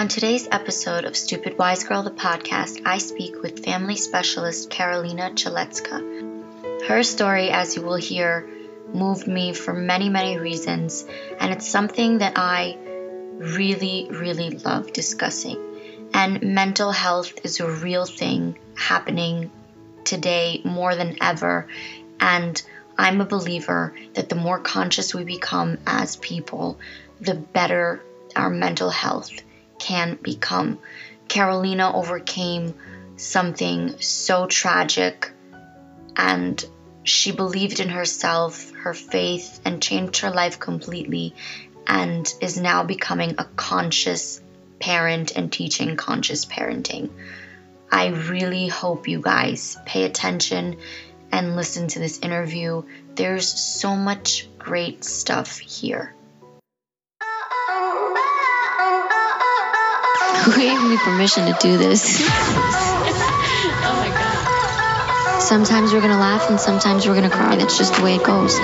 On today's episode of Stupid Wise Girl, the podcast, I speak with family specialist Karolina Chalecka. Her story, as you will hear, moved me for many, many reasons, and it's something that I really, really love discussing. And mental health is a real thing happening today more than ever. And I'm a believer that the more conscious we become as people, the better our mental health can become. Karolina overcame something so tragic and she believed in herself, her faith, and changed her life completely, and is now becoming a conscious parent and teaching conscious parenting. I really hope you guys pay attention and listen to this interview. There's so much great stuff here. Who gave me permission to do this? oh my god. Sometimes we're gonna laugh and sometimes we're gonna cry. That's just the way it goes.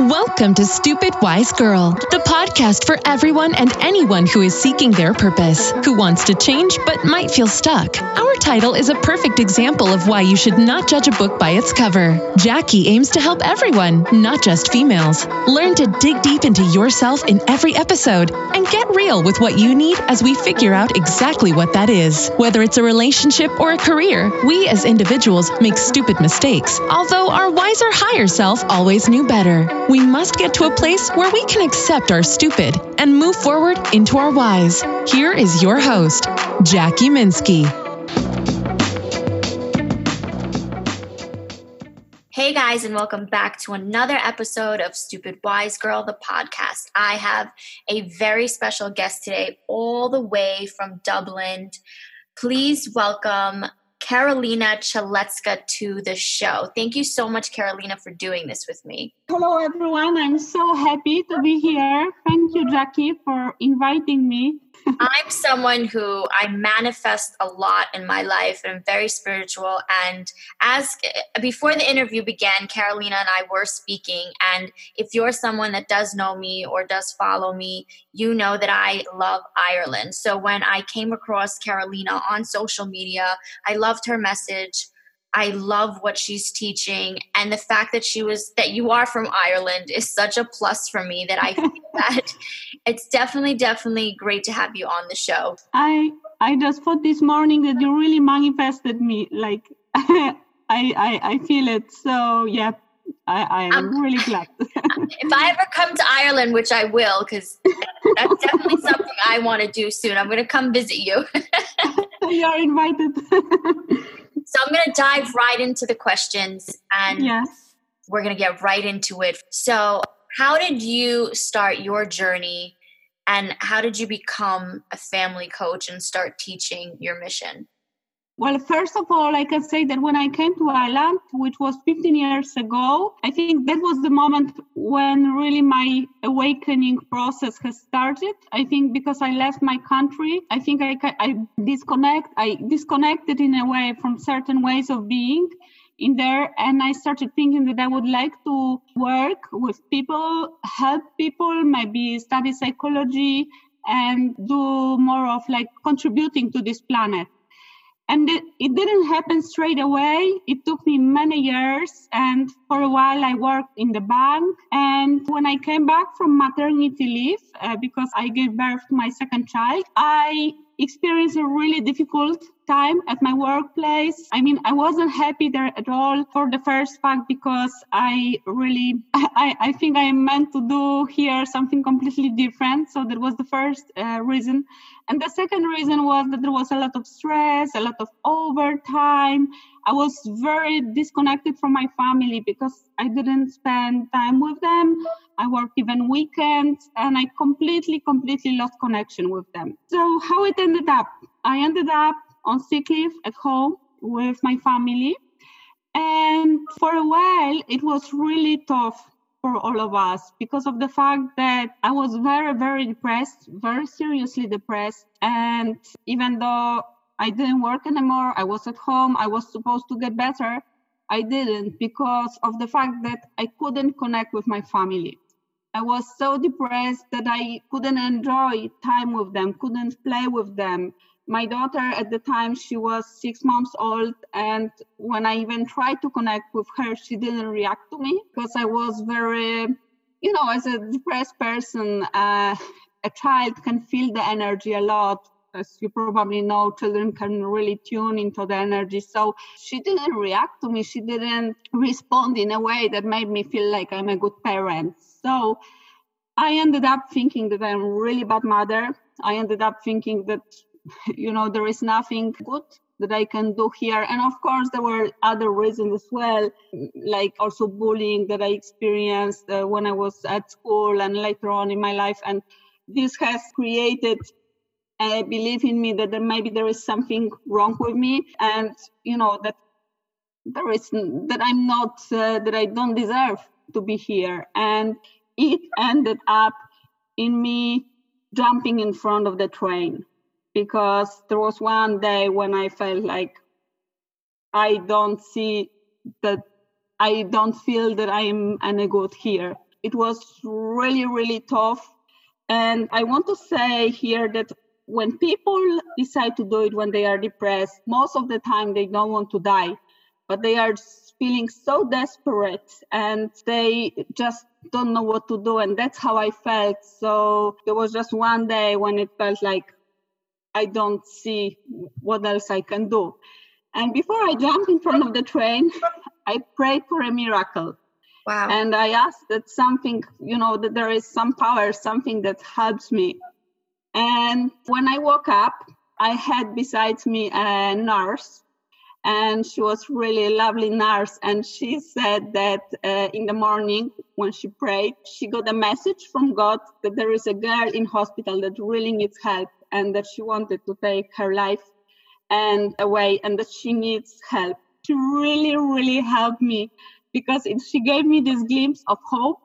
Welcome to Stupid Wise Girl, the podcast for everyone and anyone who is seeking their purpose, who wants to change but might feel stuck. Our title is a perfect example of why you should not judge a book by its cover. Jackie aims to help everyone, not just females. Learn to dig deep into yourself in every episode and get real with what you need as we figure out exactly what that is. Whether it's a relationship or a career, we as individuals make stupid mistakes, although our wiser higher self always knew better we must get to a place where we can accept our stupid and move forward into our wise. Here is your host, Jackie Minsky. Hey guys, and welcome back to another episode of Stupid Wise Girl, the podcast. I have a very special guest today, all the way from Dublin. Please welcome Karolina Chalecka to the show. Thank you so much, Karolina, for doing this with me. Hello, everyone. I'm so happy to be here. Thank you, Jackie, for inviting me. I'm someone who I manifest a lot in my life and I'm very spiritual. And as before the interview began, Karolina and I were speaking. And if you're someone that does know me or does follow me, you know that I love Ireland. So when I came across Karolina on social media, I loved her message. I love what she's teaching and the fact that she was that you are from Ireland is such a plus for me that I think that it's definitely definitely great to have you on the show. I I just thought this morning that you really manifested me like I I I feel it so yeah I, I am um, really glad. if I ever come to Ireland, which I will, because that's definitely something I want to do soon, I'm going to come visit you. You're invited. So I'm going to dive right into the questions and yes. we're going to get right into it. So, how did you start your journey and how did you become a family coach and start teaching your mission? Well, first of all, I can say that when I came to Ireland, which was 15 years ago, I think that was the moment when really my awakening process has started. I think because I left my country, I think I, I disconnect, I disconnected in a way from certain ways of being in there and i started thinking that i would like to work with people help people maybe study psychology and do more of like contributing to this planet and it, it, didn't happen straight away. It took me many years and for a while i worked in the bank. And when i came back from maternity leave uh, because i gave birth to my second child i experienced a really difficult time at my workplace. I mean, I wasn't happy there at all for the first fact because I really, I, I think I am meant to do here something completely different. So that was the first uh, reason. And the second reason was that there was a lot of stress, a lot of overtime. I was very disconnected from my family because I didn't spend time with them. I worked even weekends and I completely, completely lost connection with them. So, how it ended up? I ended up on sick leave at home with my family. And for a while, it was really tough for all of us because of the fact that I was very, very depressed, very seriously depressed. And even though I didn't work anymore, I was at home, I was supposed to get better, I didn't because of the fact that I couldn't connect with my family. I was so depressed that I couldn't enjoy time with them, couldn't play with them. My daughter at the time, she was six months old. And when I even tried to connect with her, she didn't react to me because I was very, you know, as a depressed person, uh, a child can feel the energy a lot as you probably know, children can really tune into the energy. So she didn't react to me. She didn't respond in a way that made me feel like I'm a good parent. So I ended up thinking that I'm a really bad mother. I ended up thinking that, you know, there is nothing good that I can do here. And of course, there were other reasons as well, like also bullying that I experienced uh, when I was at school and later on in my life. And this has created a belief in me that maybe there is something wrong with me, and you know that there is that I'm not uh, that I don't deserve to be here, and it ended up in me jumping in front of the train because there was one day when I felt like I don't see that I don't feel that I'm any good here. It was really, really tough. And I want to say here that when people decide to do it when they are depressed, most of the time they don't want to die, but they are feeling so desperate and they just don't know what to do. And that's how I felt. So there was just one day when it felt like I don't see what else I can do. And before I jumped in front of the train, I prayed for a miracle. Wow. And I asked that something, you know, that there is some power, something that helps me and when I woke up, I had besides me a nurse, and she was really a lovely nurse. And she said that uh, in the morning when she prayed, she got a message from God that there is a girl in hospital that really needs help, and that she wanted to take her life and away, and that she needs help. She really, really helped me because it, she gave me this glimpse of hope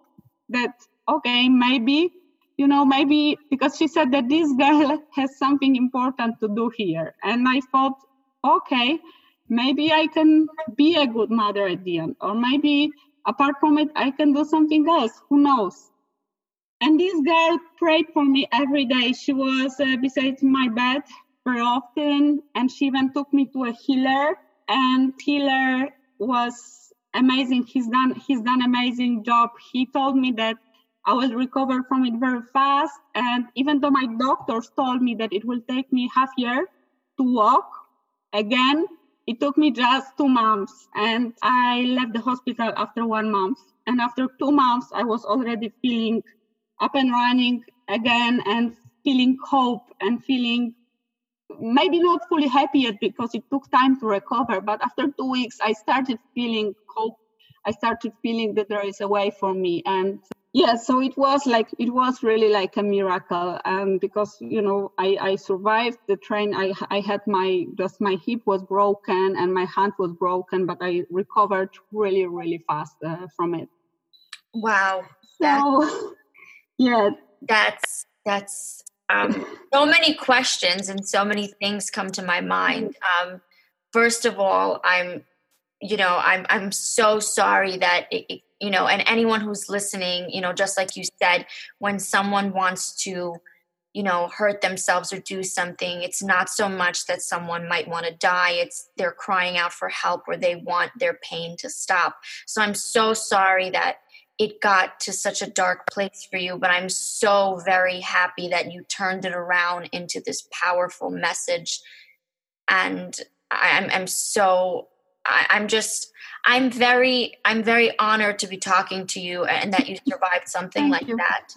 that okay, maybe you know, maybe because she said that this girl has something important to do here. And I thought, okay, maybe I can be a good mother at the end, or maybe apart from it, I can do something else. Who knows? And this girl prayed for me every day. She was uh, beside my bed very often, and she even took me to a healer. And healer was amazing. He's done he's done amazing job. He told me that I will recover from it very fast. And even though my doctors told me that it will take me half year to walk again, it took me just two months. And I left the hospital after one month. And after two months, I was already feeling up and running again and feeling hope and feeling maybe not fully happy yet because it took time to recover. But after two weeks, I started feeling hope. I started feeling that there is a way for me. And yeah so it was like it was really like a miracle um, because you know I, I survived the train I, I had my just my hip was broken and my hand was broken but i recovered really really fast uh, from it wow so yeah. That's that's um, so many questions and so many things come to my mind. Um, first of all i'm you know i'm i'm so sorry that it, it you know and anyone who's listening you know just like you said when someone wants to you know hurt themselves or do something it's not so much that someone might want to die. It's they're crying out for help or they want their pain to stop. So i'm so sorry that it got to such a dark place for you but i'm so very happy that you turned it around into this powerful message and i'm, I'm so I, i'm just I'm very I'm very honored to be talking to you and that you survived something like you. that.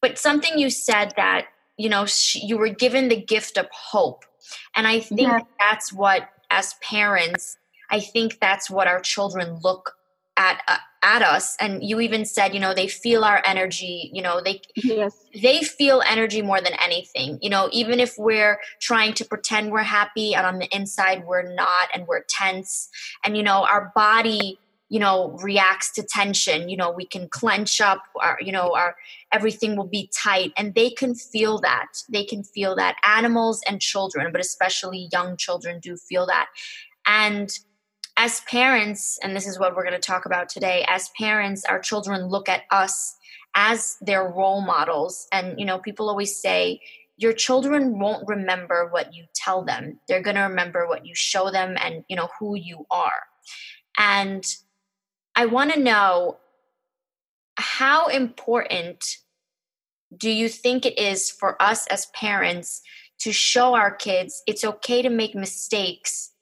But something you said that you know you were given the gift of hope, and I think yeah. that's what as parents I think that's what our children look at uh, at us and you even said you know they feel our energy you know they yes. they feel energy more than anything. You know even if we're trying to pretend we're happy and on the inside we're not and we're tense and you know our body you know reacts to tension you know we can clench up our you know our everything will be tight and they can feel that. They can feel that. Animals and children but especially young children do feel that. And as parents, and this is what we're going to talk about today, as parents, our children look at us as their role models. And, you know, people always say, your children won't remember what you tell them. They're going to remember what you show them and, you know, who you are. And I want to know how important do you think it is for us as parents to show our kids it's okay to make mistakes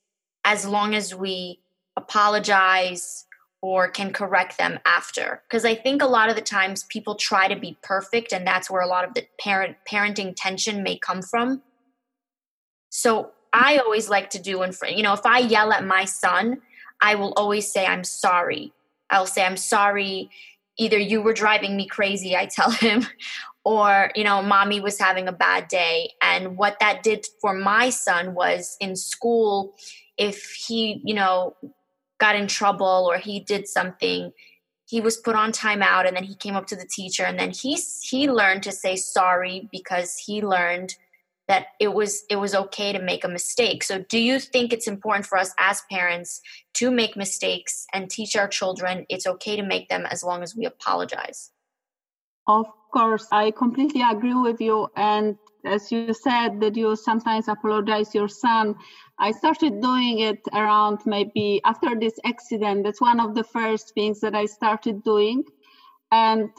as long as we apologize or can correct them after. Because i think a lot of the times people try to be perfect and that's where a lot of the parent parenting tension may come from. So i always like to do in front you know if i yell at my son i will always say i'm sorry. I'll say i'm sorry either you were driving me crazy i tell him or you know mommy was having a bad day. And what that did for my son was in school if he you know got in trouble or he did something he was put on timeout and then he came up to the teacher and then he he learned to say sorry because he learned that it was it was okay to make a mistake. So do you think it's important for us as parents to make mistakes and teach our children it's okay to make them as long as we apologize? Of course i completely agree with you. And as you said that you sometimes apologize your son i started doing it around maybe after this accident that's one of the first things that i started doing and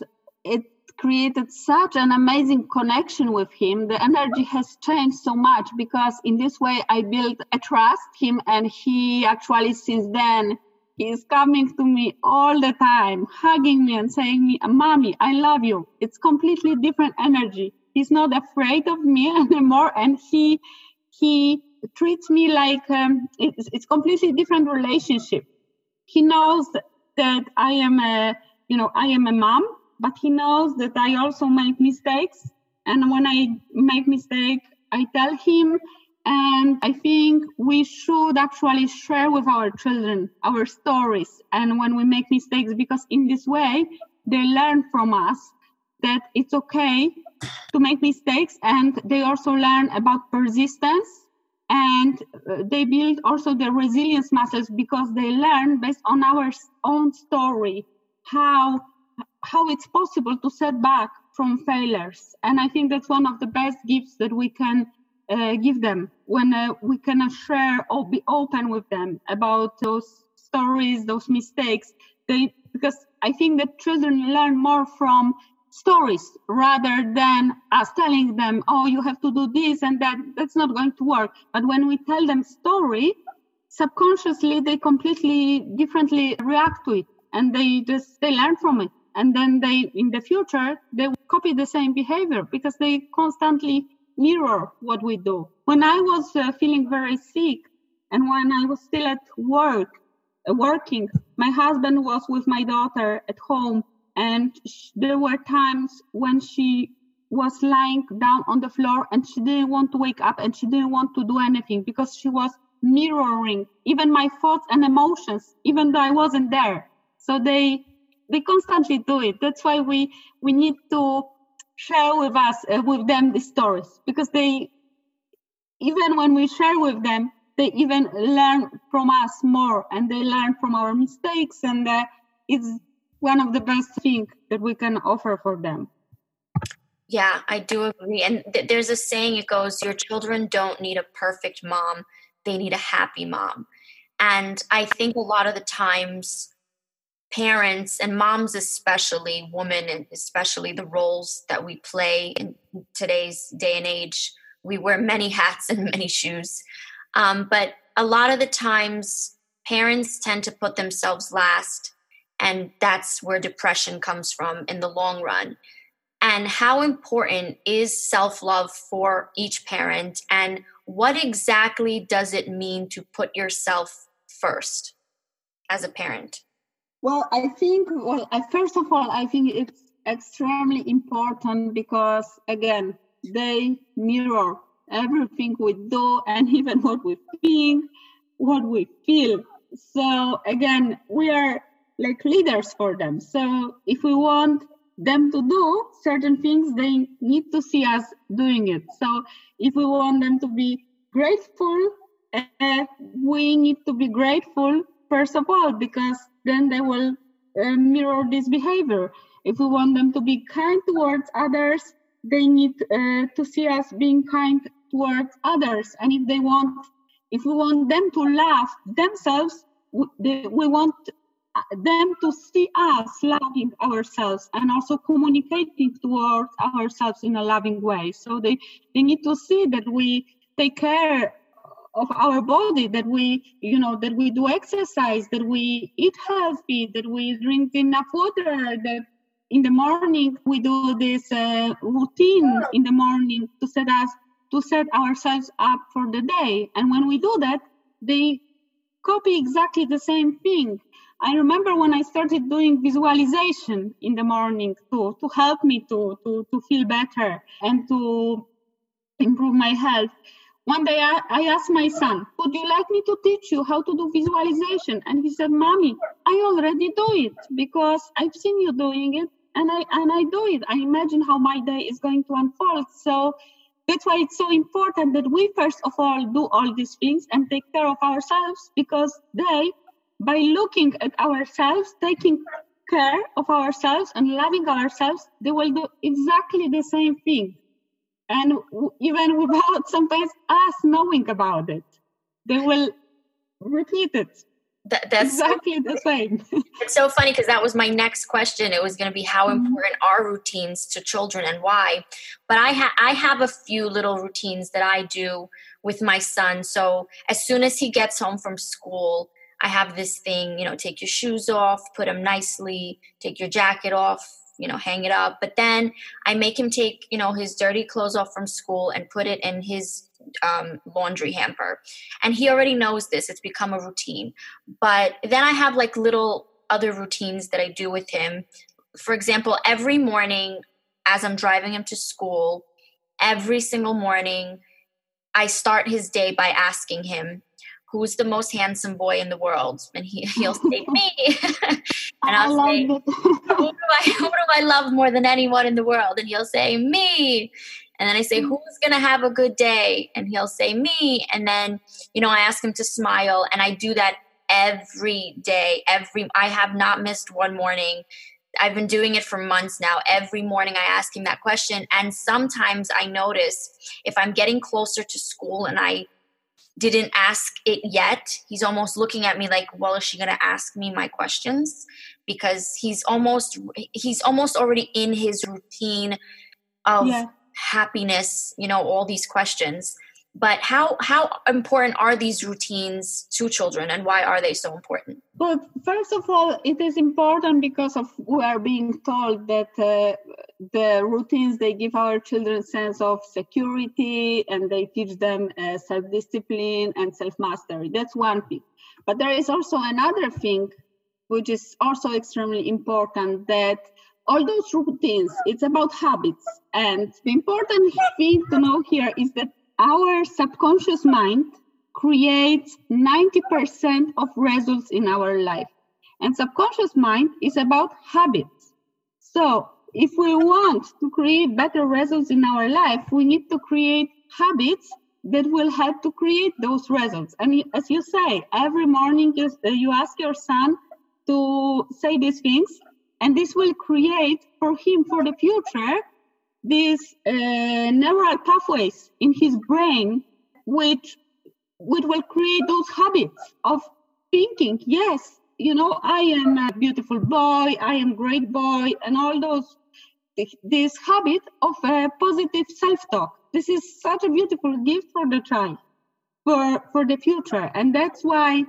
it created such an amazing connection with him the energy has changed so much because in this way i built a trust him and he actually since then He's coming to me all the time, hugging me and saying me, "Mommy, I love you." It's completely different energy. He's not afraid of me anymore, and he he treats me like um, it's it's completely different relationship. He knows that I am a you know I am a mom, but he knows that I also make mistakes, and when I make mistake, I tell him and I think we should actually share with our children our stories and when we make mistakes, because in this way, they learn from us that it's okay to make mistakes and they also learn about persistence and uh, they build also their resilience muscles because they learn based on our own story how how it's possible to set back from failures. And i think that's one of the best gifts that we can uh, give them when uh, we can share or be open with them about those stories those mistakes. They because i think that children learn more from stories rather than us telling them oh you have to do this and that. That's not going to work. But when we tell them story subconsciously they completely differently react to it and they just they learn from it. And then they in the future they copy the same behavior because they constantly mirror what we do. When I was uh, feeling very sick and when I was still at work, uh, working, my husband was with my daughter at home and there were times when she was lying down on the floor and she didn't want to wake up and she didn't want to do anything because she was mirroring even my thoughts and emotions even though I wasn't there. So they they constantly do it. That's why we we need to share with us uh, with them the stories because they even when we share with them they even learn from us more and they learn from our mistakes and uh, it's one of the best things that we can offer for them. Yeah i do agree. And th- there's a saying it goes your children don't need a perfect mom they need a happy mom. And i think a lot of the times parents and moms especially women and especially the roles that we play in today's day and age we wear many hats and many shoes. Um, but a lot of the times parents tend to put themselves last and that's where depression comes from in the long run. And how important is self-love for each parent? And what exactly does it mean to put yourself first as a parent? Well, I think, well, I, first of all, I think it's extremely important because, again, they mirror everything we do and even what we think, what we feel. So, again, we are like leaders for them. So, if we want them to do certain things, they need to see us doing it. So, if we want them to be grateful, uh, we need to be grateful first of all because then they will uh, mirror this behavior If we want them to be kind towards others, they need uh, to see us being kind towards others. And if they want, if we want them to love themselves, we, they, we want them to see us loving ourselves and also communicating towards ourselves in a loving way. So they, they need to see that we take care of our body, that we, you know, that we do exercise, that we eat healthy, that we drink enough water, that in the morning we do this uh, routine in the morning to set us to set ourselves up for the day. And when we do that, they copy exactly the same thing I remember when I started doing visualization in the morning to, to help me to, to, to feel better and to improve my health. One day I, I asked my son, Would you like me to teach you how to do visualization? And he said, Mommy, I already do it because I've seen you doing it and I and I do it. I imagine how my day is going to unfold. So that's why it's so important that we first of all do all these things and take care of ourselves because they by looking at ourselves, taking care of ourselves and loving ourselves, they will do exactly the same thing. And even without sometimes us knowing about it, they will repeat it. That, that's exactly so, the same. it's so funny because that was my next question. It was going to be how mm-hmm. important are routines to children and why. But I ha- I have a few little routines that I do with my son. So as soon as he gets home from school, I have this thing, you know, take your shoes off, put them nicely, take your jacket off, you know, hang it up. But then I make him take, you know, his dirty clothes off from school and put it in his um, laundry hamper. And he already knows this, it's become a routine. But then I have like little other routines that I do with him. For example, every morning as I'm driving him to school, every single morning, I start his day by asking him, who's the most handsome boy in the world? And he, he'll say me. and I'll say, who do, I, who do I love more than anyone in the world? And he'll say, me. And then I say, who's going to have a good day? And he'll say, me. And then, you know, I ask him to smile. And I do that every day. Every, I have not missed one morning. I've been doing it for months now. Every morning I ask him that question. And sometimes I notice if I'm getting closer to school and I didn't ask it yet. He's almost looking at me like, well, is she going to ask me my questions? Because he's almost he's almost already in his routine of yeah. happiness, you know, all these questions but how how important are these routines to children and why are they so important? Well first of all it is important because of we are being told that uh, the routines they give our children sense of security and they teach them uh, self-discipline and self-mastery. That's one thing. But there is also another thing which is also extremely important that all those routines it's about habits. And the important thing to know here is that our subconscious mind creates 90% of results in our life. And subconscious mind is about habits. So if we want to create better results in our life, we need to create habits that will help to create those results. And as you say, every morning you, you ask your son to say these things, and this will create for him for the future these uh, neural pathways in his brain which which will create those habits of thinking yes you know i am a beautiful boy i am great boy and all those this habit of a positive self-talk. This is such a beautiful gift for the child for for the future. And that's why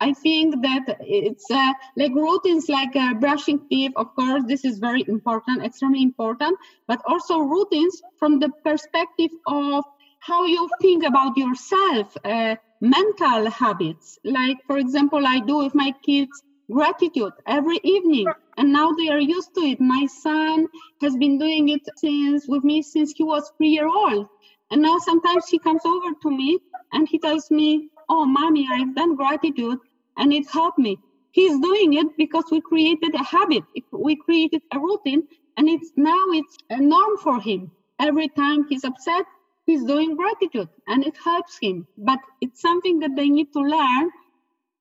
I think that it's uh, like routines like uh, brushing teeth, of course, this is very important, extremely important, but also routines from the perspective of how you think about yourself, uh, mental habits. Like, for example, I do with my kids gratitude every evening, and now they are used to it. My son has been doing it since with me since he was three year old. And now sometimes he comes over to me and he tells me, Oh, mommy, I've done gratitude and it helped me. He's doing it because we created a habit. We created a routine, and it's now it's a norm for him. Every time he's upset, he's doing gratitude, and it helps him. But it's something that they need to learn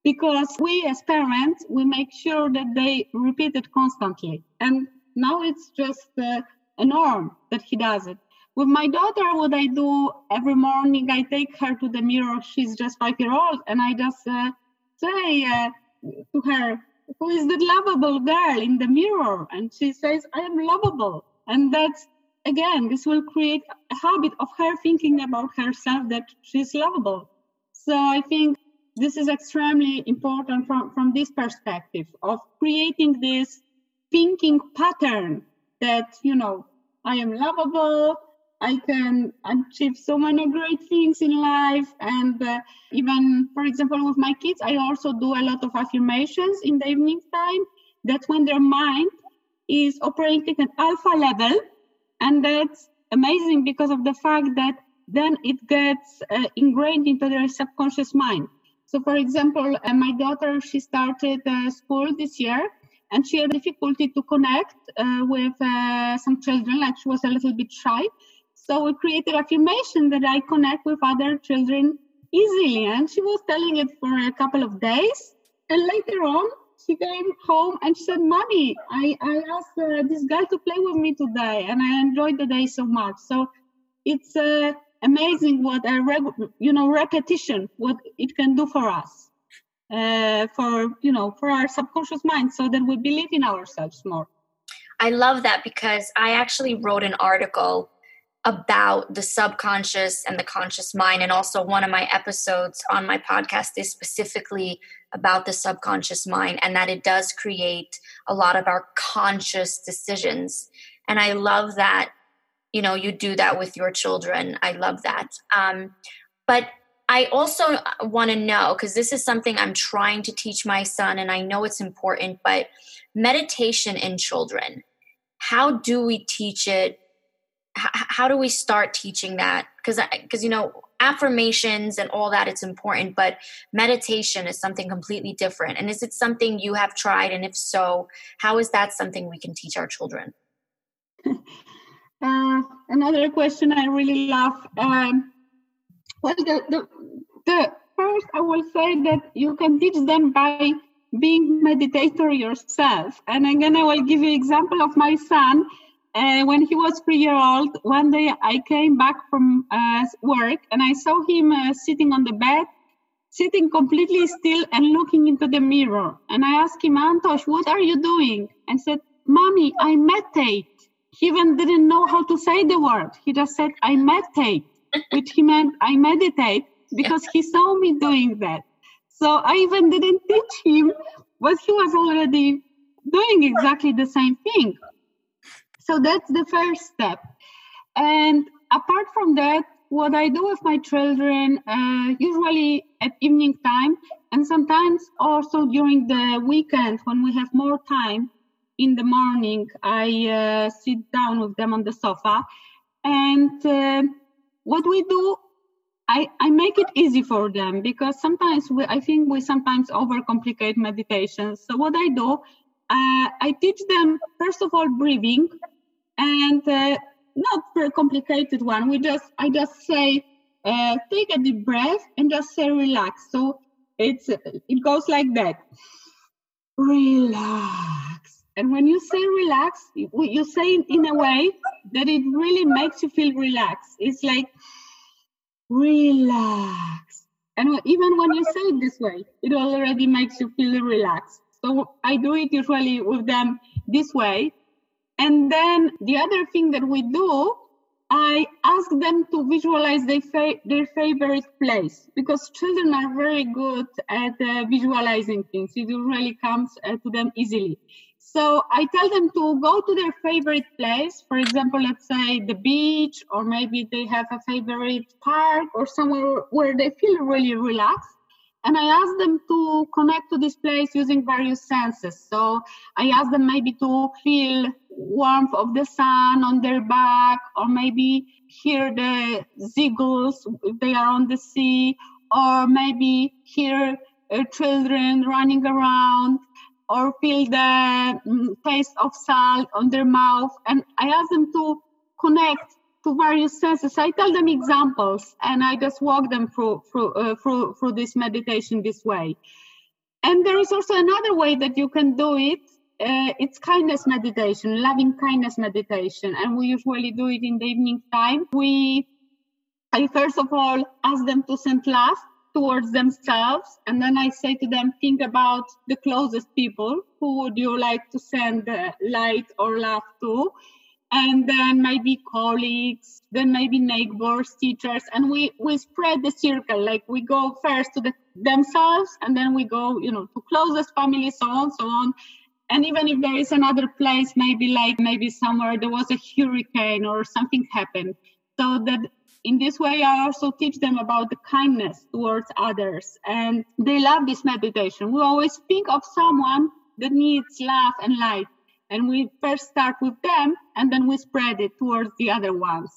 because we as parents we make sure that they repeat it constantly. And now it's just uh, a norm that he does it. With my daughter, what I do every morning, I take her to the mirror. She's just five year old, and I just uh, say uh, to her, "Who is the lovable girl in the mirror?" And she says, "I am lovable." And that's again, this will create a habit of her thinking about herself that she's lovable. So I think this is extremely important from, from this perspective of creating this thinking pattern that, you know, I am lovable, I can achieve so many great things in life. And uh, even, for example, with my kids, I also do a lot of affirmations in the evening time. That's when their mind is operating at alpha level. And that's amazing because of the fact that then it gets uh, ingrained into their subconscious mind. So, for example, uh, my daughter, she started uh, school this year and she had difficulty to connect uh, with uh, some children, like she was a little bit shy. So we created affirmation that I connect with other children easily. And she was telling it for a couple of days. And later on, she came home and she said, Mommy, I, I asked uh, this guy to play with me today and I enjoyed the day so much. So it's uh, amazing what a reg- you know repetition what it can do for us uh, for you know for our subconscious mind so that we believe in ourselves more i love that because i actually wrote an article about the subconscious and the conscious mind. And also, one of my episodes on my podcast is specifically about the subconscious mind and that it does create a lot of our conscious decisions. And I love that, you know, you do that with your children. I love that. Um, but I also want to know because this is something I'm trying to teach my son, and I know it's important, but meditation in children. How do we teach it how do we start teaching that? Because because you know affirmations and all that it's important but meditation is something completely different. And is it something you have tried? And if so how is that something we can teach our children? Uh, another question i really love um, well the, the, the first i will say that you can teach them by being meditator yourself. And again i will give you example of my son uh, when he was three year old, one day I came back from uh, work and I saw him uh, sitting on the bed, sitting completely still and looking into the mirror. And I asked him, Antosh, what are you doing? And said, Mommy, I meditate. He even didn't know how to say the word. He just said, I meditate, which he meant I meditate because he saw me doing that. So I even didn't teach him, but he was already doing exactly the same thing. So that's the first step. And apart from that, what I do with my children, uh, usually at evening time, and sometimes also during the weekend when we have more time in the morning, I uh, sit down with them on the sofa. And uh, what we do, I, I make it easy for them because sometimes we, I think we sometimes overcomplicate meditation. So what I do, uh, I teach them, first of all, breathing and uh, not very complicated one. We just I just say uh, take a deep breath and just say relax. So it's it goes like that. Relax. And when you say relax, you, say it in a way that it really makes you feel relaxed. It's like relax. And even when you say it this way, it already makes you feel relaxed. So I do it usually with them this way. And then the other thing that we do, I ask them to visualize their, fa- their favorite place because children are very good at uh, visualizing things. It really comes uh, to them easily. So I tell them to go to their favorite place. For example, let's say the beach, or maybe they have a favorite park or somewhere where they feel really relaxed and I ask them to connect to this place using various senses. So I ask them maybe to feel warmth of the sun on their back, or maybe hear the seagulls if they are on the sea, or maybe hear uh, children running around, or feel the mm, taste of salt on their mouth. And I ask them to connect to various senses. I tell them examples and I just walk them through through uh, through through this meditation this way. And there is also another way that you can do it uh, it's kindness meditation, loving kindness meditation, and we usually do it in the evening time. We, I first of all ask them to send love towards themselves, and then I say to them, think about the closest people. Who would you like to send uh, light or love to? And then maybe colleagues, then maybe neighbors, teachers, and we we spread the circle. Like we go first to the themselves, and then we go, you know, to closest family, so on, so on. And even if there is another place maybe like maybe somewhere there was a hurricane or something happened. So that in this way i also teach them about the kindness towards others and they love this meditation. We always think of someone that needs love and light and we first start with them and then we spread it towards the other ones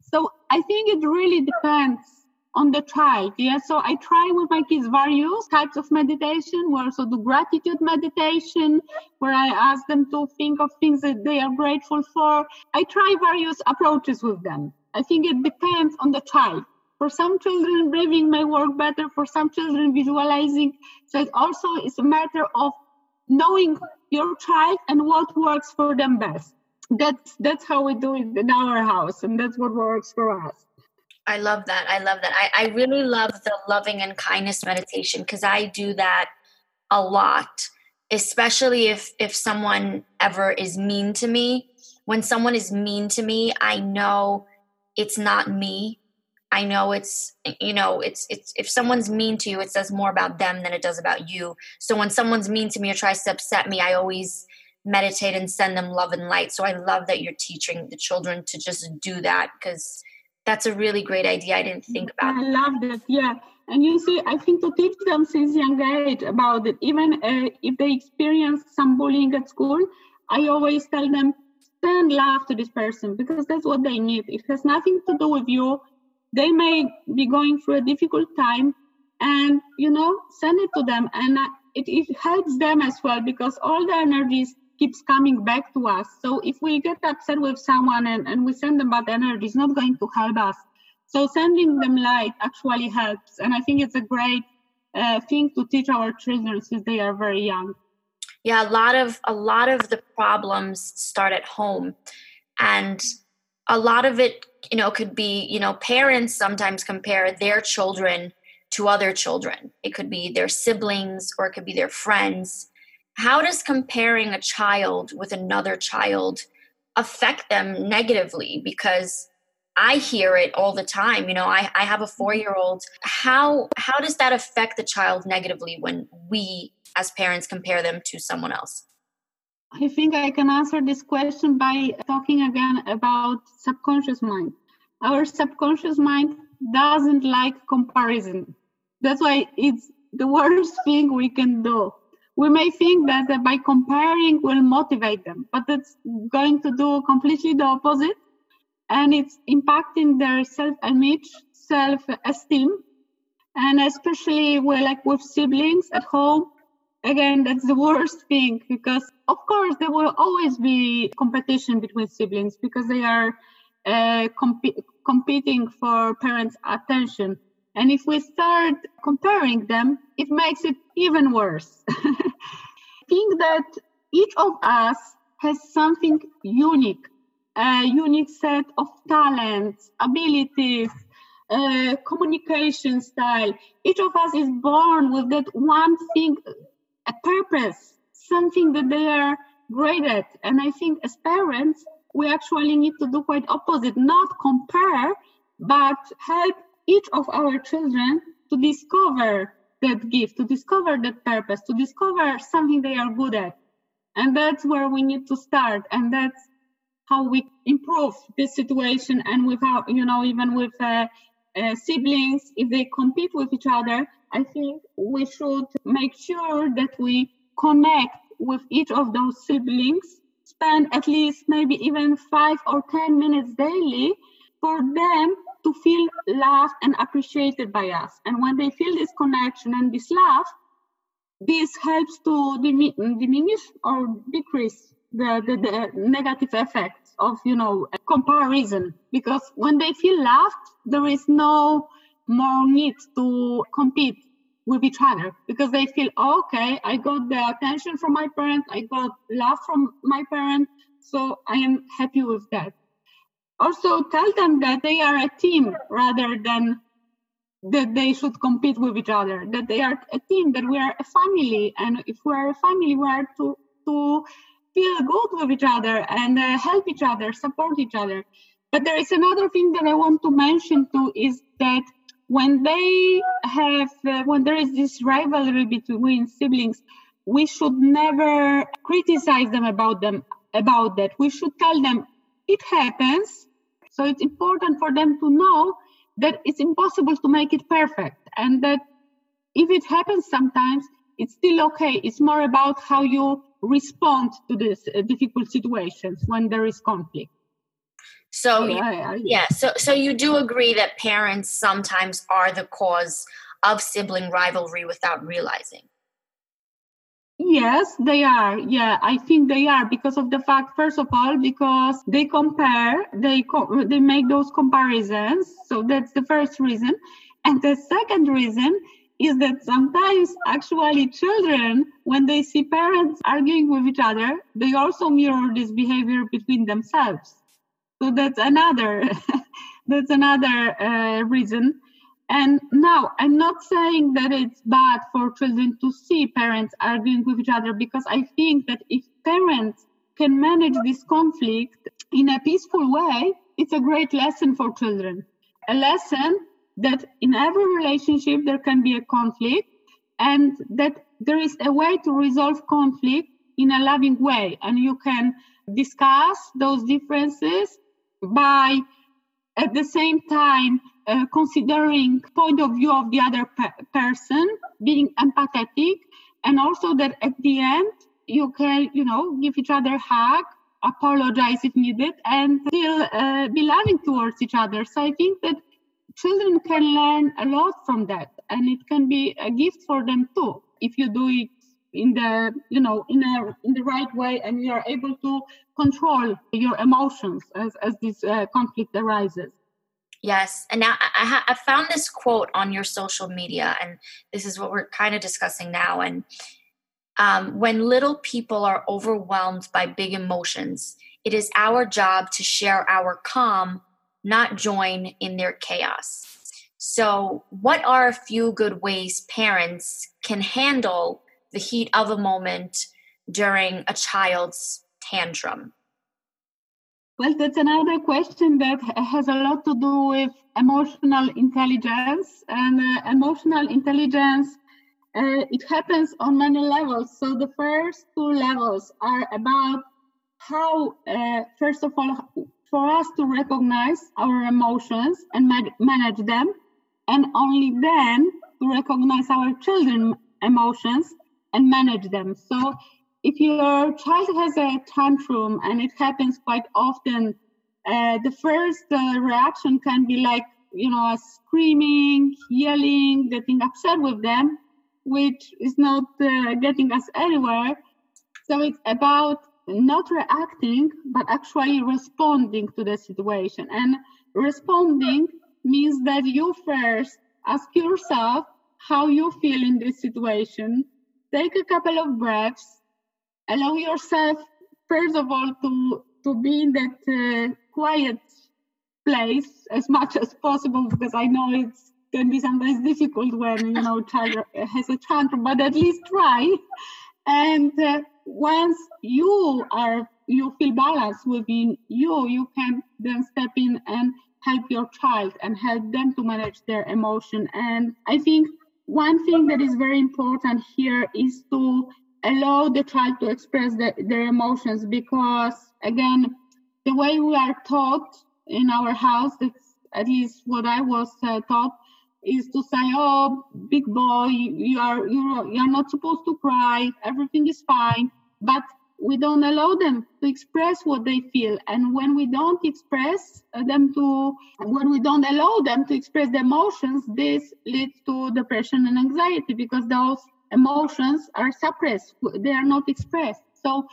so i think it really depends on the child. Yeah. So I try with my kids various types of meditation. We also do gratitude meditation, where I ask them to think of things that they are grateful for. I try various approaches with them. I think it depends on the child. For some children, breathing may work better. For some children, visualizing. So it also is a matter of knowing your child and what works for them best. That's that's how we do it in our house, and that's what works for us. I love that. I love that. I, I really love the loving and kindness meditation because I do that a lot, especially if if someone ever is mean to me. When someone is mean to me, I know it's not me. I know it's you know it's it's if someone's mean to you, it says more about them than it does about you. So when someone's mean to me or tries to upset me, I always meditate and send them love and light. So I love that you're teaching the children to just do that because that's a really great idea. I didn't think about. I love that. Yeah, and you see, I think to teach them since young age about it, even uh, if they experience some bullying at school, I always tell them send love to this person because that's what they need. It has nothing to do with you. They may be going through a difficult time, and you know, send it to them, and uh, it, it helps them as well because all the energies keeps coming back to us. So if we get upset with someone and, and we send them bad energy, it's not going to help us. So sending them light actually helps. And I think it's a great uh, thing to teach our children since they are very young. Yeah, a lot of a lot of the problems start at home. And a lot of it, you know, could be, you know, parents sometimes compare their children to other children. It could be their siblings or it could be their friends. How does comparing a child with another child affect them negatively? Because i hear it all the time you know i, I have a four year old how how does that affect the child negatively when we as parents compare them to someone else i think i can answer this question by talking again about subconscious mind our subconscious mind doesn't like comparison that's why it's the worst thing we can do we may think that uh, by comparing will motivate them, but it's going to do completely the opposite. And it's impacting their self-image, self-esteem, and especially with, like with siblings at home. Again, that's the worst thing because, of course, there will always be competition between siblings because they are uh, comp- competing for parents' attention. And if we start comparing them, it makes it even worse. think that each of us has something unique, a unique set of talents, abilities, uh, communication style. Each of us is born with that one thing, a purpose, something that they are great at. And I think as parents, we actually need to do quite opposite, not compare, but help each of our children to discover that gift, to discover that purpose, to discover something they are good at. And that's where we need to start. And that's how we improve this situation. And without, you know, even with uh, uh, siblings, if they compete with each other, I think we should make sure that we connect with each of those siblings, spend at least maybe even five or 10 minutes daily for them to feel loved and appreciated by us. And when they feel this connection and this love, this helps to diminish or decrease the, the, the, negative effects of, you know, comparison. Because when they feel loved, there is no more need to compete. with each other because they feel okay i got the attention from my parent i got love from my parent so i am happy with that also tell them that they are a team rather than that they should compete with each other that they are a team that we are a family and if we are a family we are to to feel good with each other and uh, help each other support each other but there is another thing that i want to mention too is that when they have uh, when there is this rivalry between siblings we should never criticize them about them about that. We should tell them it happens. So it's important for them to know that it's impossible to make it perfect and that if it happens sometimes it's still okay. It's more about how you respond to these uh, difficult situations when there is conflict so oh, yeah, yeah, so so you do agree that parents sometimes are the cause of sibling rivalry without realizing. Yes, they are. Yeah, I think they are because of the fact, first of all, because they compare, they co- they make those comparisons. So that's the first reason, and the second reason is that sometimes actually children, when they see parents arguing with each other, they also mirror this behavior between themselves. So that's another that's another uh, reason. And now I'm not saying that it's bad for children to see parents arguing with each other because I think that if parents can manage this conflict in a peaceful way, it's a great lesson for children. A lesson that in every relationship there can be a conflict and that there is a way to resolve conflict in a loving way and you can discuss those differences by at the same time uh, considering point of view of the other pe- person being empathetic and also that at the end you can you know give each other a hug apologize if needed and still uh, be loving towards each other. So i think that children can learn a lot from that and it can be a gift for them too if you do it in the you know in a in the right way and you are able to control your emotions as as this uh, conflict arises. Yes. And now I, ha- I found this quote on your social media and this is what we're kind of discussing now and um, when little people are overwhelmed by big emotions it is our job to share our calm not join in their chaos. So what are a few good ways parents can handle the heat of a moment during a child's tantrum? Well, that's another question that has a lot to do with emotional intelligence. And uh, emotional intelligence, uh, it happens on many levels. So the first two levels are about how, uh, first of all, for us to recognize our emotions and ma- manage them, and only then to recognize our children's emotions and manage them. So if your child has a tantrum and it happens quite often, uh, the first uh, reaction can be like, you know, screaming, yelling, getting upset with them, which is not uh, getting us anywhere. So it's about not reacting, but actually responding to the situation. And responding means that you first ask yourself how you feel in this situation take a couple of breaths. Allow yourself first of all to to be in that uh, quiet place as much as possible because i know it can be sometimes difficult when you know child has a tantrum but at least try. And uh, once you are you feel balanced within you you can then step in and help your child and help them to manage their emotion. And i think one thing that is very important here is to allow the child to express the, their emotions because again the way we are taught in our house at least what i was uh, taught is to say oh big boy you are you are, you're not supposed to cry. Everything is fine. But we don't allow them to express what they feel and when we don't express uh, them to when we don't allow them to express the emotions this leads to depression and anxiety because those emotions are suppressed they are not expressed so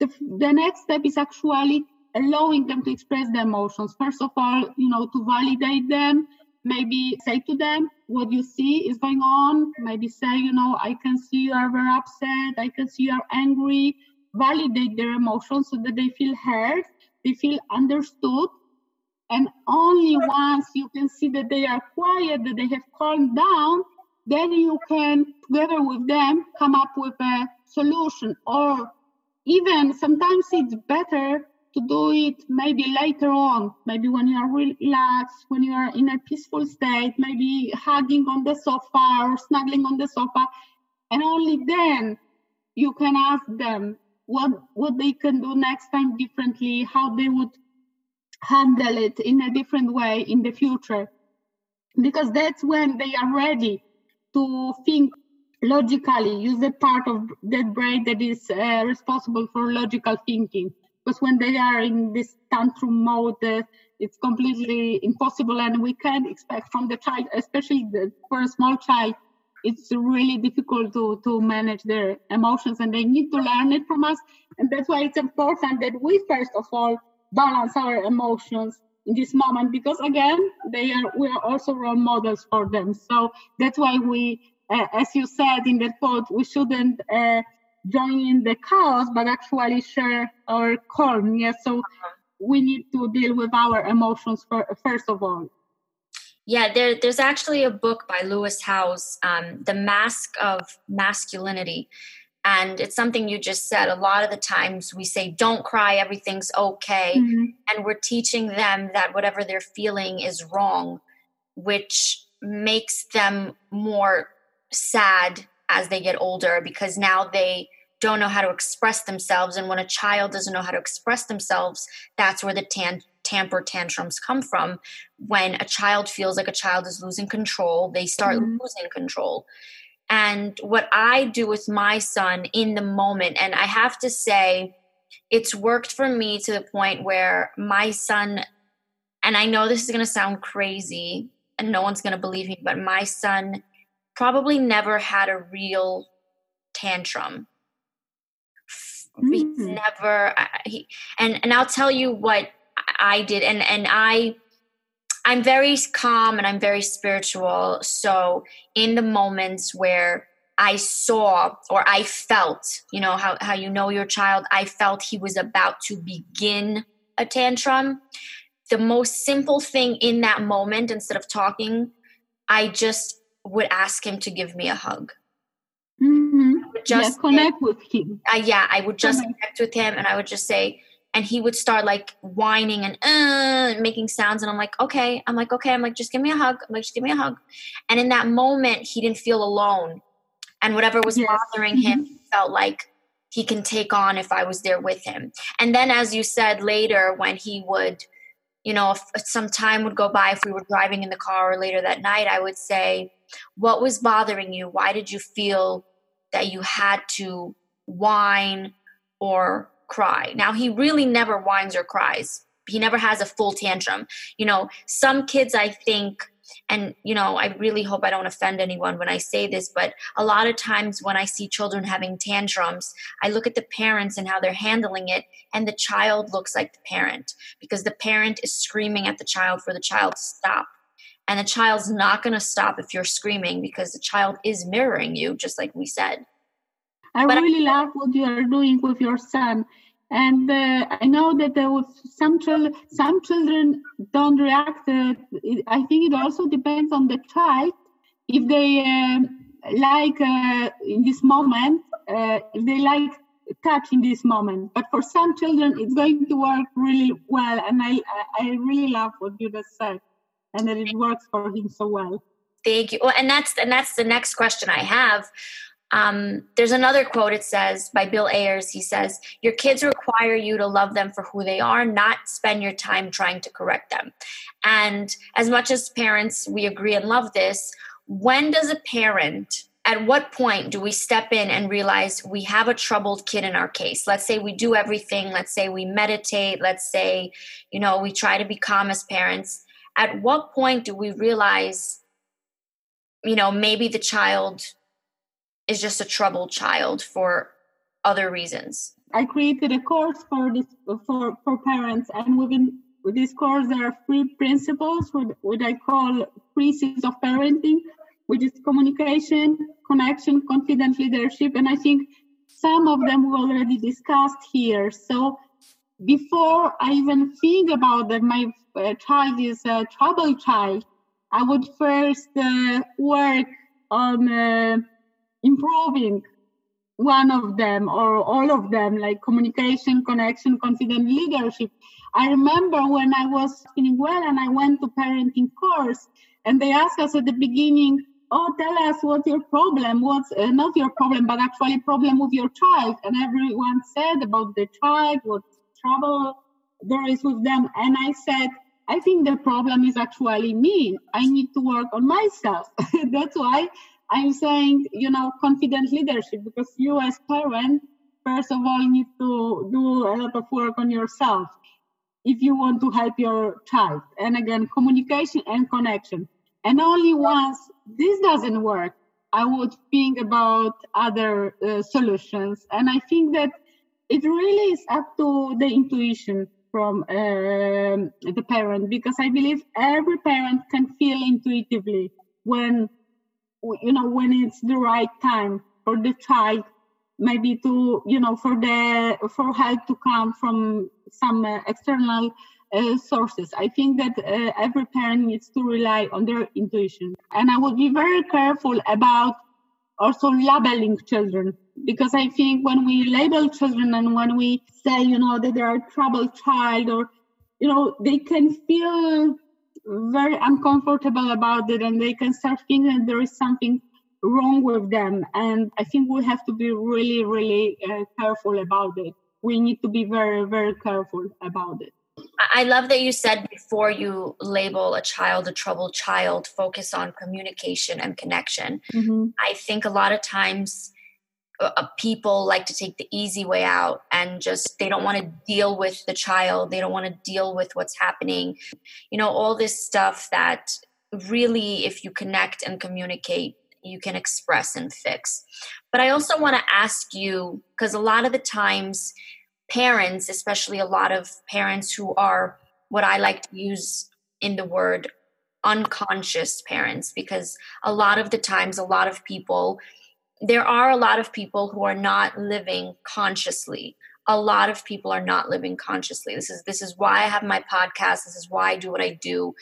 the, the next step is actually allowing them to express the emotions first of all you know to validate them maybe say to them what you see is going on. Maybe say, you know, I can see you are very upset. I can see you are angry. Validate their emotions so that they feel heard, they feel understood. And only once you can see that they are quiet, that they have calmed down, then you can, together with them, come up with a solution. Or even sometimes it's better to do it maybe later on, maybe when you are relaxed, when you are in a peaceful state, maybe hugging on the sofa or snuggling on the sofa. And only then you can ask them what, what they can do next time differently, how they would handle it in a different way in the future. Because that's when they are ready to think logically, use the part of that brain that is uh, responsible for logical thinking because when they are in this tantrum mode, uh, it's completely impossible, and we can't expect from the child, especially the, for a small child, it's really difficult to to manage their emotions, and they need to learn it from us, and that's why it's important that we first of all balance our emotions in this moment because again they are we are also role models for them so that's why we uh, as you said in the quote we shouldn't uh, join in the chaos, but actually share our calm. Yes, so we need to deal with our emotions for, first of all. Yeah, there, there's actually a book by Lewis Howes, um, The Mask of Masculinity. And it's something you just said. A lot of the times we say, don't cry, everything's okay. Mm-hmm. And we're teaching them that whatever they're feeling is wrong, which makes them more sad as they get older because now they don't know how to express themselves. And when a child doesn't know how to express themselves, that's where the tan- tamper tantrums come from. When a child feels like a child is losing control, they start mm-hmm. losing control. And what I do with my son in the moment, and I have to say, it's worked for me to the point where my son, and I know this is going to sound crazy and no one's going to believe me, but my son probably never had a real tantrum mm. never he, and and I'll tell you what I did and and I I'm very calm and I'm very spiritual so in the moments where I saw or I felt, you know, how, how you know your child, I felt he was about to begin a tantrum. The most simple thing in that moment, instead of talking, I just would ask him to give me a hug. Mm-hmm. Just yeah, connect with him. Uh, yeah, I would just connect. connect with him, and I would just say, and he would start like whining and uh, making sounds, and I'm like, okay, I'm like, okay, I'm like, just give me a hug. I'm like, just give me a hug. And in that moment, he didn't feel alone, and whatever was yes. bothering mm-hmm. him, felt like he can take on if I was there with him. And then, as you said later, when he would, you know, if some time would go by, if we were driving in the car or later that night, I would say, what was bothering you? Why did you feel that you had to whine or cry? Now, he really never whines or cries. He never has a full tantrum. You know, some kids, I think, and you know i really hope i don't offend anyone when i say this but a lot of times when i see children having tantrums i look at the parents and how they're handling it and the child looks like the parent because the parent is screaming at the child for the child to stop and the child's not going to stop if you're screaming because the child is mirroring you just like we said i but really I- love what you are doing with your son and uh, i know that there was some children some children don't react uh, i think it also depends on the child if they uh, like uh, in this moment uh, if they like touch in this moment but for some children it's going to work really well and i i really love what you just said and that it works for him so well. Thank you. Well, and that's and that's the next question I have. Um, there's another quote. It says by Bill Ayers. He says, "Your kids require you to love them for who they are, not spend your time trying to correct them." And as much as parents, we agree and love this. When does a parent at what point do we step in and realize we have a troubled kid in our case let's say we do everything let's say we meditate let's say you know we try to be calm as parents at what point do we realize you know maybe the child is just a troubled child for other reasons i created a course for this for for parents and we've this course, there are three principles, what, what I call three C's of parenting, which is communication, connection, confident leadership. And I think some of them we already discussed here. So before I even think about that my uh, child is a troubled child, I would first uh, work on uh, improving one of them or all of them, like communication, connection, confident leadership. I remember when I was feeling well and I went to parenting course and they asked us at the beginning, oh, tell us what's your problem, what's uh, not your problem, but actually problem with your child. And everyone said about the child, what trouble there is with them. And I said, I think the problem is actually me. I need to work on myself. That's why I'm saying, you know, confident leadership, because you as parent, first of all, need to do a lot of work on yourself if you want to help your child. And again, communication and connection. And only once this doesn't work, I would think about other uh, solutions. And I think that it really is up to the intuition from um, the parent because I believe every parent can feel intuitively when you know when it's the right time for the child maybe to you know for the for help to come from some uh, external uh, sources. I think that uh, every parent needs to rely on their intuition. And i would be very careful about also labeling children because i think when we label children and when we say you know that they're a troubled child or you know they can feel very uncomfortable about it and they can start thinking that there is something wrong with them. And i think we have to be really really uh, careful about it. We need to be very very careful about it. I love that you said before you label a child a troubled child focus on communication and connection. Mm-hmm. i think a lot of times uh, people like to take the easy way out and just they don't want to deal with the child they don't want to deal with what's happening. You know all this stuff that really if you connect and communicate you can express and fix. But i also want to ask you because a lot of the times parents especially a lot of parents who are what i like to use in the word unconscious parents because a lot of the times a lot of people there are a lot of people who are not living consciously. A lot of people are not living consciously. This is this is why i have my podcast. This is why i do what i do.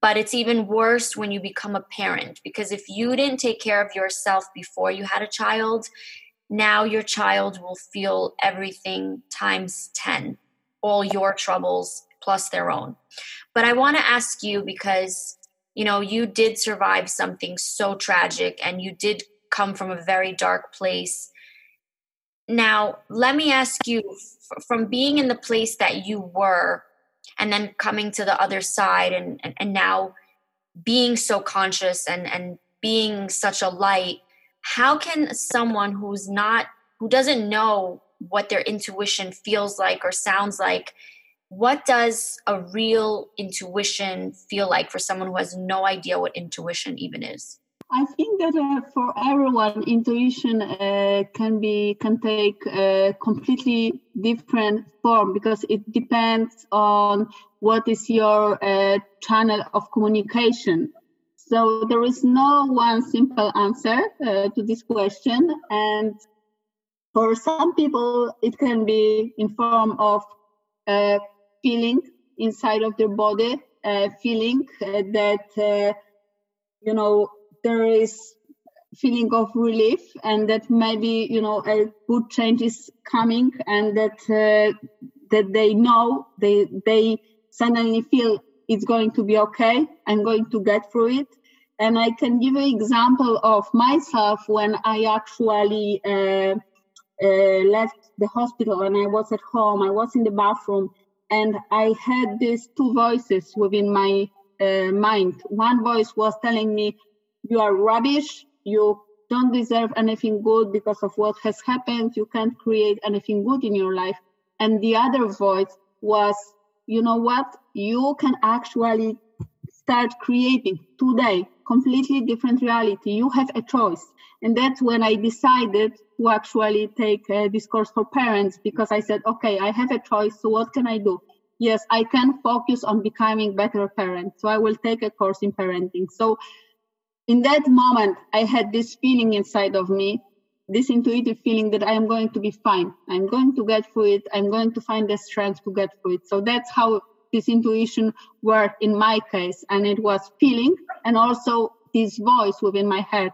But it's even worse when you become a parent because if you didn't take care of yourself before you had a child now your child will feel everything times 10 all your troubles plus their own. But i want to ask you because you know you did survive something so tragic and you did come from a very dark place. Now, let me ask you from being in the place that you were and then coming to the other side and, and, and now being so conscious and, and being such a light, how can someone who's not, who doesn't know what their intuition feels like or sounds like, what does a real intuition feel like for someone who has no idea what intuition even is? I think that uh, for everyone, intuition uh, can be can take a completely different form because it depends on what is your uh, channel of communication. So there is no one simple answer uh, to this question, and for some people, it can be in form of uh, feeling inside of their body, uh, feeling that you know there is feeling of relief and that maybe you know a good change is coming and that uh, that they know they they suddenly feel it's going to be okay i'm going to get through it. And i can give an example of myself when i actually uh, uh, left the hospital and i was at home i was in the bathroom and i had these two voices within my uh, mind. One voice was telling me you are rubbish, you don't deserve anything good because of what has happened, you can't create anything good in your life. And the other voice was, you know what, you can actually start creating today completely different reality you have a choice and that's when i decided to actually take uh, this course for parents because i said okay i have a choice so what can i do yes, I can focus on becoming better parent. So I will take a course in parenting. So in that moment, I had this feeling inside of me, this intuitive feeling that I am going to be fine. I'm going to get through it. I'm going to find the strength to get through it. So that's how this intuition worked in my case. And it was feeling and also this voice within my head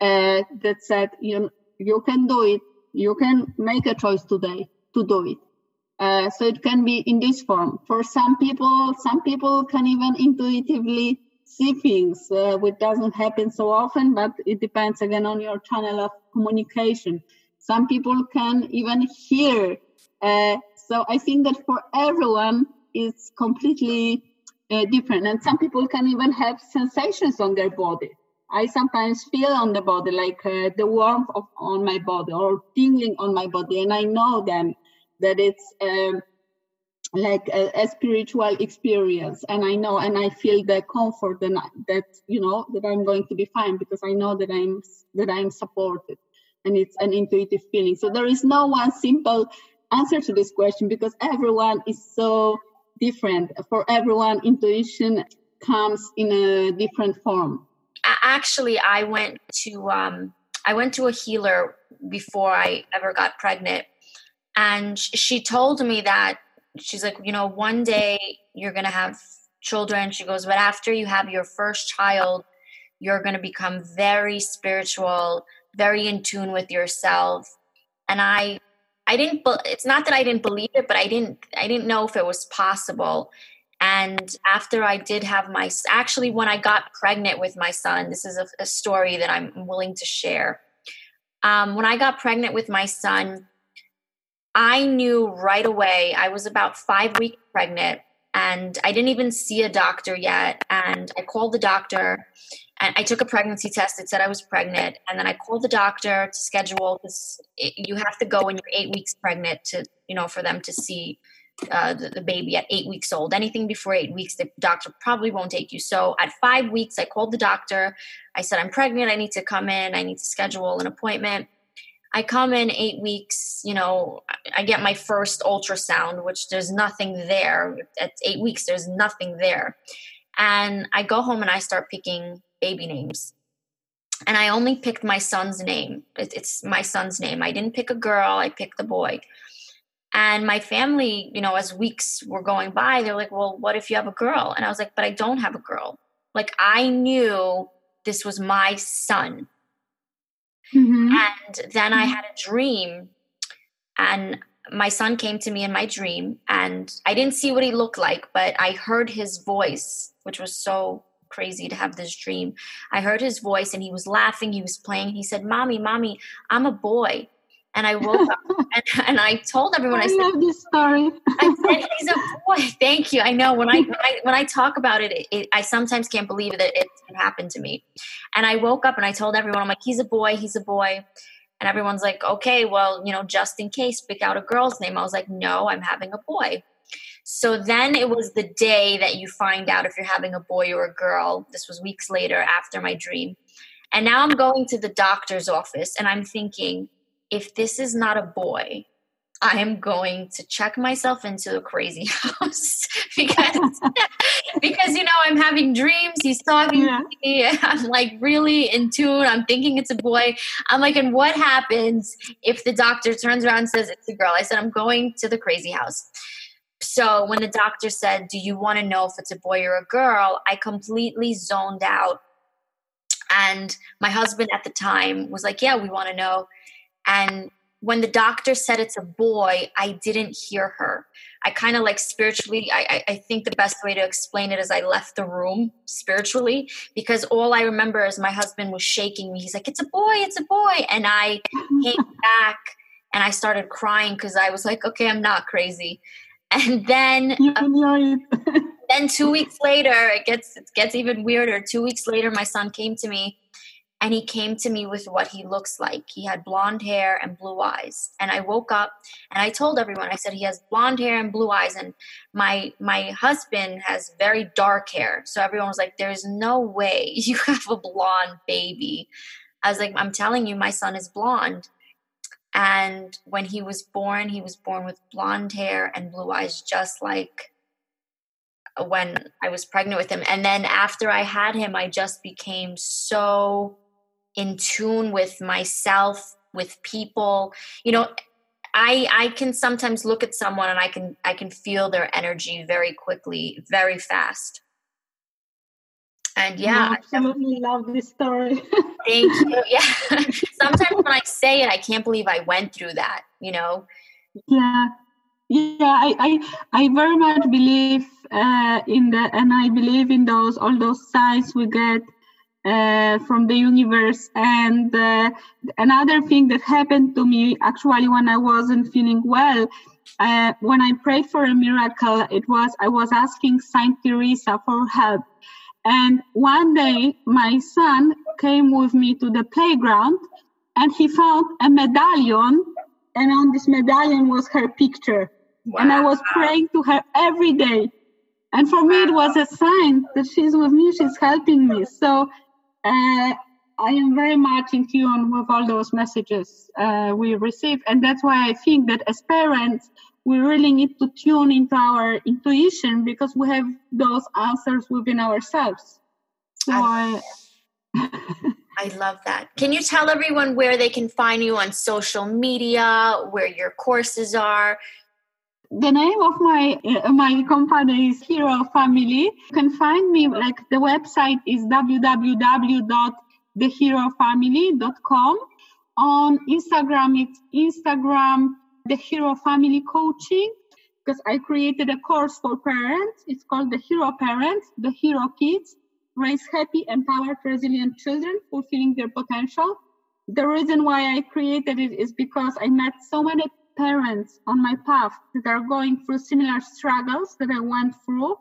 uh, that said, you you can do it. You can make a choice today to do it. Uh, so it can be in this form. For some people, some people can even intuitively see things, uh, which doesn't happen so often, but it depends again on your channel of communication. Some people can even hear. Uh, so I think that for everyone, it's completely uh, different. And some people can even have sensations on their body. I sometimes feel on the body like uh, the warmth of, on my body or tingling on my body, and I know them that it's um, like a, a, spiritual experience. And i know and i feel the comfort and that you know that i'm going to be fine because i know that i'm that i'm supported and it's an intuitive feeling. So there is no one simple answer to this question because everyone is so different. For everyone intuition comes in a different form. Actually i went to um i went to a healer before i ever got pregnant. And she told me that she's like, you know, one day you're going to have children. She goes, but after you have your first child, you're going to become very spiritual, very in tune with yourself. And I, I didn't, it's not that I didn't believe it, but I didn't, I didn't know if it was possible. And after I did have my, actually, when I got pregnant with my son, this is a, a story that I'm willing to share. Um, when I got pregnant with my son, I knew right away I was about five weeks pregnant and I didn't even see a doctor yet. And I called the doctor and I took a pregnancy test. It said I was pregnant. And then I called the doctor to schedule because you have to go when you're eight weeks pregnant to, you know, for them to see uh, the, the, baby at eight weeks old. Anything before eight weeks, the doctor probably won't take you. So at five weeks, I called the doctor. I said, I'm pregnant. I need to come in. I need to schedule an appointment. I come in eight weeks, you know, I get my first ultrasound, which there's nothing there. At eight weeks, there's nothing there. And I go home and I start picking baby names. And I only picked my son's name. It's my son's name. I didn't pick a girl, I picked the boy. And my family, you know, as weeks were going by, they're like, well, what if you have a girl? And I was like, but I don't have a girl. Like, I knew this was my son. Mm-hmm. And then I had a dream, and my son came to me in my dream, and I didn't see what he looked like, but I heard his voice, which was so crazy to have this dream. I heard his voice, and he was laughing, he was playing. He said, Mommy, Mommy, I'm a boy. And I woke up and, and, I told everyone. I, I said, love this story. I said, "He's a boy." Thank you. I know when I when I, when I talk about it, it, it, I sometimes can't believe that it happened to me. And I woke up and I told everyone, "I'm like, he's a boy. He's a boy." And everyone's like, "Okay, well, you know, just in case, pick out a girl's name." I was like, "No, I'm having a boy." So then it was the day that you find out if you're having a boy or a girl. This was weeks later after my dream. And now I'm going to the doctor's office and I'm thinking, if this is not a boy, I am going to check myself into a crazy house because because you know I'm having dreams. He's talking yeah. to me. I'm like really in tune. I'm thinking it's a boy. I'm like, and what happens if the doctor turns around and says it's a girl? I said I'm going to the crazy house. So when the doctor said, "Do you want to know if it's a boy or a girl?" I completely zoned out. And my husband at the time was like, "Yeah, we want to know." And when the doctor said it's a boy, I didn't hear her. I kind of like spiritually, I, I think the best way to explain it is I left the room spiritually because all I remember is my husband was shaking me. He's like, It's a boy, it's a boy. And I came back and I started crying because I was like, Okay, I'm not crazy. And then uh, then two weeks later, it gets it gets even weirder. Two weeks later, my son came to me and he came to me with what he looks like. He had blonde hair and blue eyes. And I woke up and I told everyone, I said, he has blonde hair and blue eyes. And my my husband has very dark hair. So everyone was like, There's no way you have a blonde baby. I was like, I'm telling you, my son is blonde. And when he was born, he was born with blonde hair and blue eyes, just like when I was pregnant with him. And then after I had him, I just became so in tune with myself, with people. You know, I I can sometimes look at someone and I can I can feel their energy very quickly, very fast. And yeah, I absolutely love this story. thank you. Yeah. sometimes when I say it, I can't believe I went through that, you know. Yeah. Yeah, I, I, I very much believe uh, in the, and I believe in those all those signs we get uh, from the universe. And uh, another thing that happened to me actually when I wasn't feeling well, uh, when I prayed for a miracle, it was I was asking Saint Teresa for help. And one day, my son came with me to the playground, and he found a medallion, and on this medallion was her picture. Wow. And I was praying to her every day. And for me, it was a sign that she's with me, she's helping me. So uh, I am very much in tune with all those messages uh, we receive. And that's why I think that as parents, we really need to tune into our intuition because we have those answers within ourselves. So I, I love that. Can you tell everyone where they can find you on social media, where your courses are? The name of my uh, my company is Hero Family. You can find me like the website is www.theherofamily.com. On Instagram, it's Instagram the Hero Family Coaching because I created a course for parents. It's called the Hero Parents, the Hero Kids, raise happy, empowered, resilient children, fulfilling their potential. The reason why I created it is because I met so many parents on my path that are going through similar struggles that I went through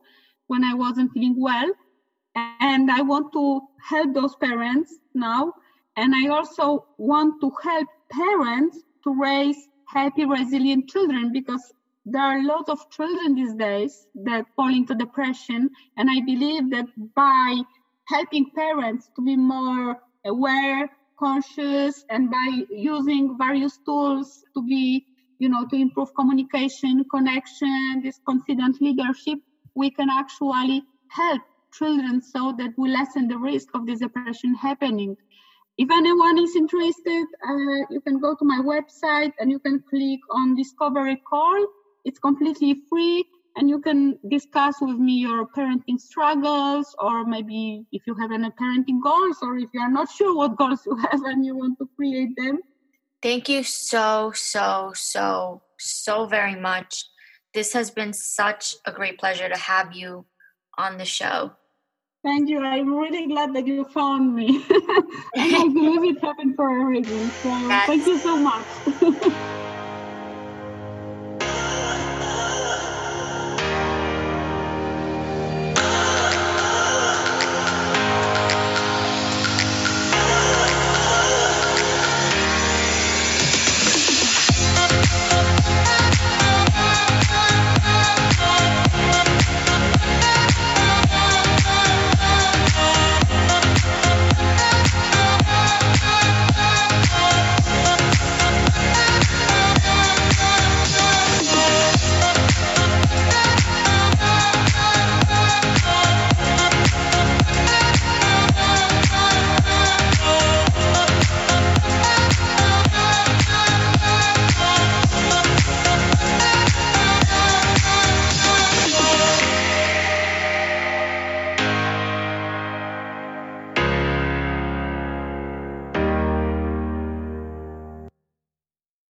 when I wasn't feeling well. And I want to help those parents now. And I also want to help parents to raise happy, resilient children because there are a lot of children these days that fall into depression. And I believe that by helping parents to be more aware, conscious, and by using various tools to be you know, to improve communication, connection, this confident leadership, we can actually help children so that we lessen the risk of this depression happening. If anyone is interested, uh, you can go to my website and you can click on Discovery Call. It's completely free and you can discuss with me your parenting struggles or maybe if you have any parenting goals or if you are not sure what goals you have and you want to create them Thank you so, so, so, so very much. This has been such a great pleasure to have you on the show. Thank you. I'm really glad that you found me. I believe it happened for a reason. So thank you so much.